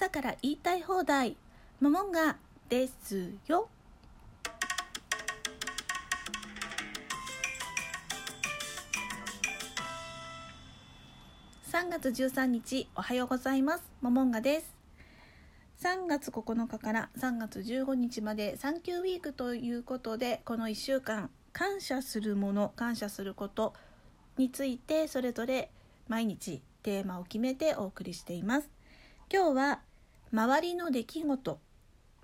朝から言いたい放題モモンガですよ。3月13日おはようございます。モモンガです。3月9日から3月15日まで産休ウィークということでこの1週間感謝するもの感謝することについてそれぞれ毎日テーマを決めてお送りしています。今日は周りの出来事、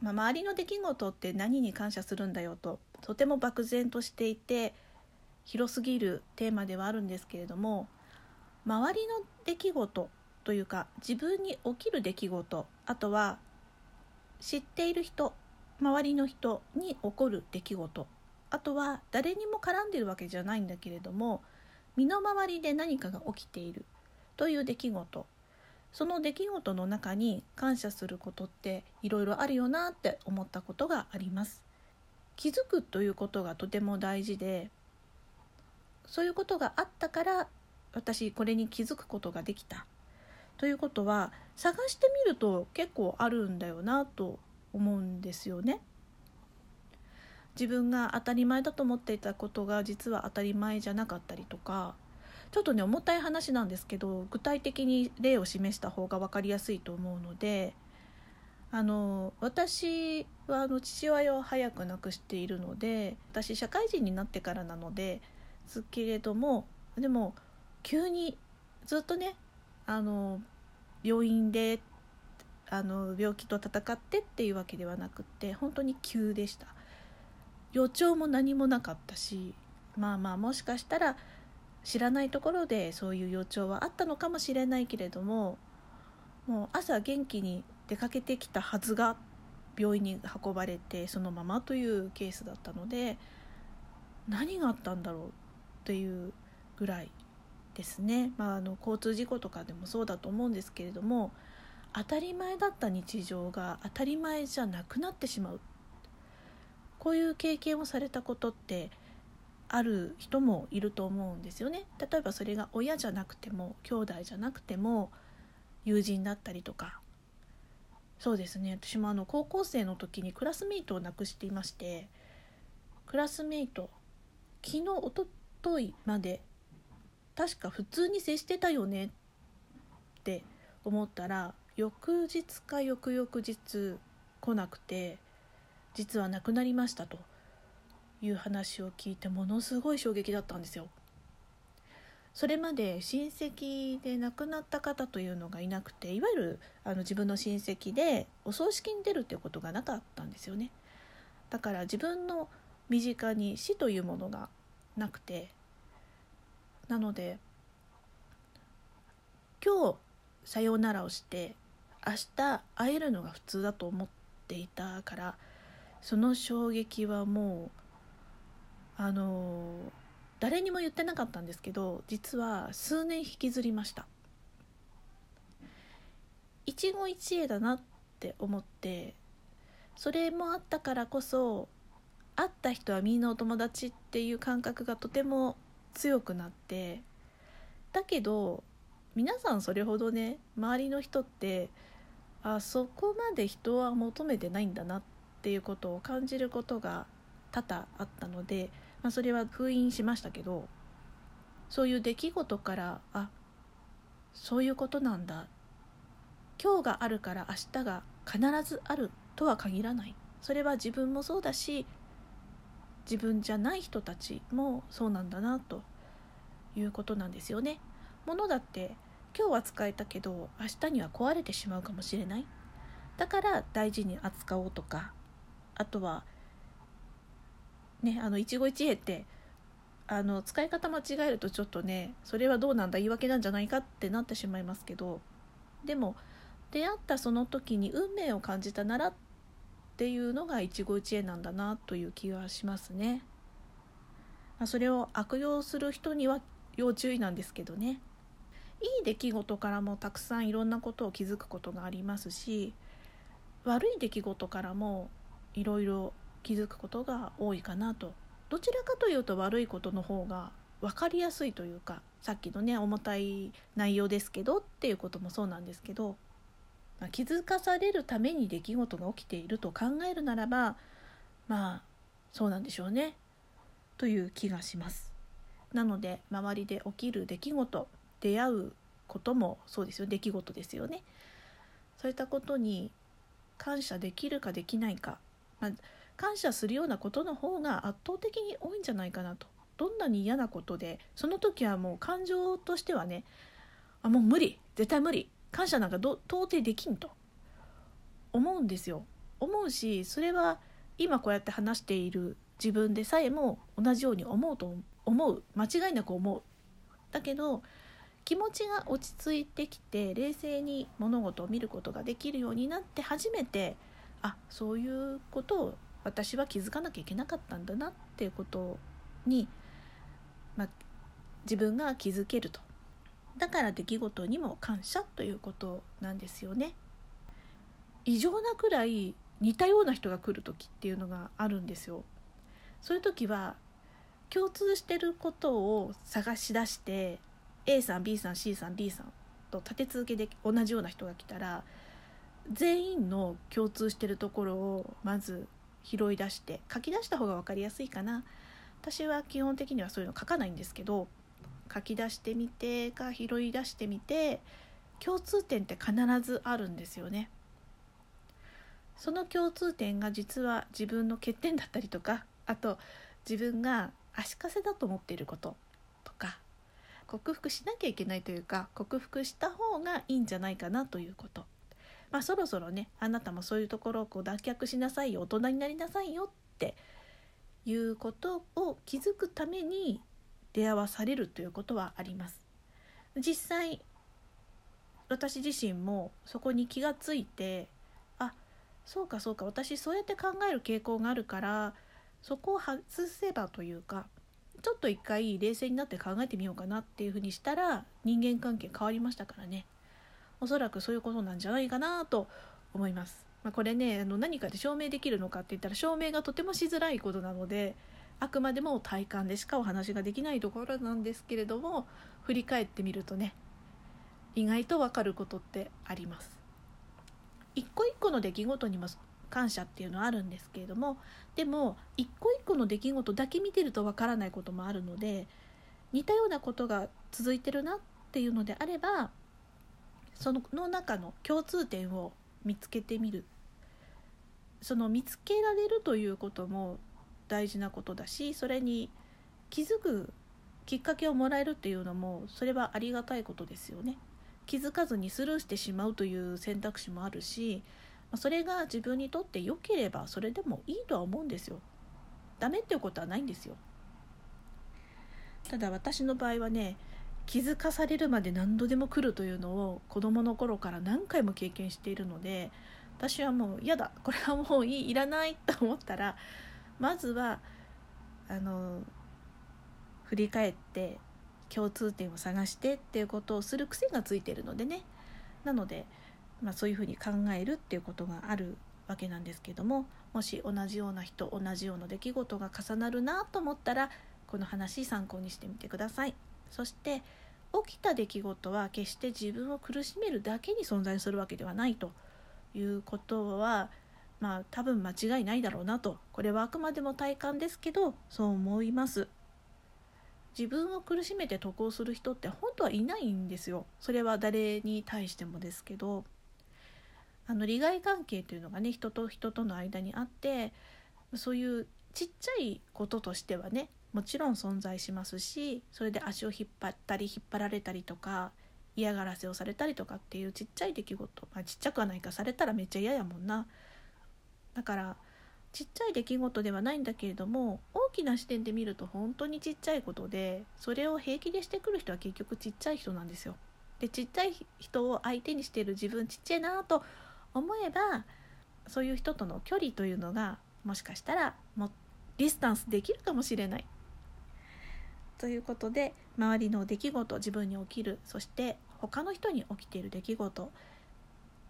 まあ、周りの出来事って何に感謝するんだよととても漠然としていて広すぎるテーマではあるんですけれども周りの出来事というか自分に起きる出来事あとは知っている人周りの人に起こる出来事あとは誰にも絡んでるわけじゃないんだけれども身の回りで何かが起きているという出来事その出来事の中に感謝することっていろいろあるよなって思ったことがあります気づくということがとても大事でそういうことがあったから私これに気づくことができたということは探してみると結構あるんだよなと思うんですよね。自分が当たり前だと思っていたことが実は当たり前じゃなかったりとかちょっとね重たい話なんですけど具体的に例を示した方が分かりやすいと思うのであの私はあの父親を早く亡くしているので私社会人になってからなのですけれどもでも急にずっとねあの病院であの病気と闘ってっていうわけではなくって本当に急でした。予兆も何もなかったしまあまあもしかしたら知らないところでそういう予兆はあったのかもしれないけれどももう朝元気に出かけてきたはずが病院に運ばれてそのままというケースだったので何があったんだろうっていうぐらいですね、まあ、あの交通事故とかでもそうだと思うんですけれども当たり前だった日常が当たり前じゃなくなってしまう。こういう経験をされたことってある人もいると思うんですよね。例えばそれが親じゃなくても兄弟じゃなくても友人だったりとか。そうですね。私もあの高校生の時にクラスメイトを亡くしていましてクラスメイト昨日おとといまで確か普通に接してたよねって思ったら翌日か翌々日来なくて実は亡くなりましたと。いう話を聞いてものすごい衝撃だったんですよ。それまで親戚で亡くなった方というのがいなくていわゆるあの自分の親戚でお葬式に出るっていうことがなかったんですよね。だから自分の身近に死というものがなくてなので今日さようならをして明日会えるのが普通だと思っていたからその衝撃はもうあの誰にも言ってなかったんですけど実は数年引きずりました。一期一会だなって思ってそれもあったからこそ会った人はみんなお友達っていう感覚がとても強くなってだけど皆さんそれほどね周りの人ってあそこまで人は求めてないんだなっていうことを感じることが多々あったので、まあ、それは封印しましたけどそういう出来事からあそういうことなんだ。今日があるから明日が必ずあるとは限らない。それは自分もそうだし自分じゃない人たちもそうなんだなということなんですよね。ものだって今日は使えたけど明日には壊れてしまうかもしれない。だから大事に扱おうとかあとはねあの一期一会ってあの使い方間違えるとちょっとねそれはどうなんだ言い訳なんじゃないかってなってしまいますけどでも出会ったその時に運命を感じたならっていうのが一期一会なんだなという気がしますね。それを悪用する人には要注意なんですけどねいい出来事からもたくさんいろんなことを気づくことがありますし悪い出来事からもいろいろ気づくことが多いかなとどちらかというと悪いことの方が分かりやすいというかさっきのね重たい内容ですけどっていうこともそうなんですけどまあ、気づかされるために出来事が起きていると考えるならばまあそうなんでしょうねという気がします。なので周りで起きる出来事出会うこともそうですよ出来事ですよね。そういったことに感謝できるかできないか、まあ、感謝するようなことの方が圧倒的に多いんじゃないかなと。どんなに嫌なことでその時はもう感情としてはねあもう無理絶対無理感謝なんか到底できんと。思うんですよ。思うしそれは今こうやって話している自分でさえも同じように思うと思う。間違いなく思う。だけど気持ちが落ち着いてきて冷静に物事を見ることができるようになって初めてあそういうことを私は気づかなきゃいけなかったんだなっていうことに、まあ、自分が気づけると。だから出来事にも感謝ということなんですよね。異常なくらい似たような人が来る時っていうのがあるんですよ。そういう時は共通してることを探し出して A さん B さん C さん D さんと立て続けで同じような人が来たら全員の共通してるところをまず拾い出して書き出した方が分かりやすいかな私は基本的にはそういうの書かないんですけど書き出してみてか拾い出してみて共通点って必ずあるんですよね。その共通点が実は自分の欠点だったりとかあと自分が足かせだと思っていることとか克服しなきゃいけないというか克服した方がいいんじゃないかなということ。まあ、そろそろねあなたもそういうところをこう脱却しなさいよ大人になりなさいよっていうことを気づくために出会わされるということはあります。実際私自身もそこに気がついてあそうかそうか私そうやって考える傾向があるからそこを外せばというかちょっと一回冷静になって考えてみようかなっていうふうにしたら人間関係変わりましたからねおそらくそういうことなんじゃないかなと思います。まあ、これねあの何かで証明できるのかって言ったら証明がとてもしづらいことなのであくまでも体感でしかお話ができないところなんですけれども振り返ってみるとね意外と分かることってあります。一個一個の出来事にも感謝っていうのはあるんですけれどもでも一個一個の出来事だけ見てるとわからないこともあるので似たようなことが続いてるなっていうのであればそのの中の共通点を見つけてみるその見つけられるということも大事なことだしそれに気づくきっかけをもらえるっていうのもそれはありがたいことですよね。気づかずにスルーしてしまうという選択肢もあるしそれが自分にとって良ければそれでもいいとは思うんですよ。ダメっていうことはないんですよ。ただ私の場合はね気づかされるまで何度でも来るというのを子供の頃から何回も経験しているので私はもう嫌だこれはもういいいらないと思ったらまずはあの振り返って共通点を探してっていうことをする癖がついてるのでねなのでまあ、そういうふうに考えるっていうことがあるわけなんですけどももし同じような人同じような出来事が重なるなと思ったらこの話参考にしてみてください。そして起きた出来事は決して自分を苦しめるだけに存在するわけではないと。いうことはまあ多分間違いないだろうなと。これはあくまでも体感ですけどそう思います。自分を苦しめて得をする人って本当はいないんですよ。それは誰に対してもですけど。あの利害関係というのがね人と人との間にあってそういうちっちゃいこととしてはねもちろん存在しますしそれで足を引っ張ったり引っ張られたりとか嫌がらせをされたりとかっていうちっちゃい出来事、まあ、ちっちゃくはないかされたらめっちゃ嫌やもんなだからちっちゃい出来事ではないんだけれども大きな視点で見ると本当にちっちゃいことでそれを平気でしてくる人は結局ちっちゃい人なんですよ。でちっちゃい人を相手にしてる自分ちっちゃいなと思えばそういう人との距離というのがもしかしたらもディスタンスできるかもしれない。ということで周りの出来事自分に起きるそして他の人に起きている出来事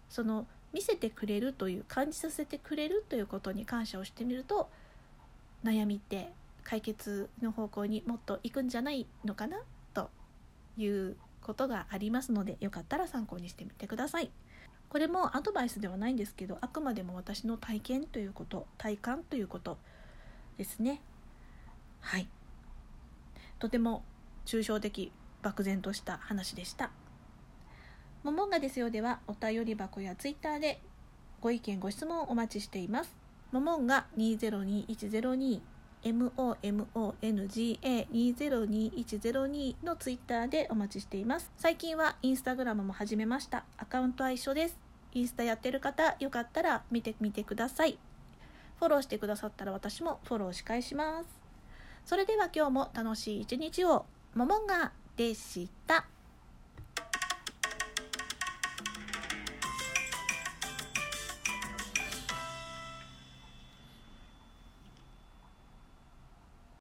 その見せてくれるという感じさせてくれるということに感謝をしてみると悩みって解決の方向にもっと行くんじゃないのかなということがありますのでよかったら参考にしてみてください。これもアドバイスではないんですけどあくまでも私の体験ということ体感ということですねはいとても抽象的漠然とした話でした。モモンガですよではお便り箱やツイッターでご意見ご質問お待ちしています。モモンガ202102 MOMONGA202102 のツイッターでお待ちしています。最近はインスタグラムも始めました。アカウントは一緒です。インスタやってる方よかったら見てみてください。フォローしてくださったら私もフォローし返します。それでは今日も楽しい一日を。ももがでした。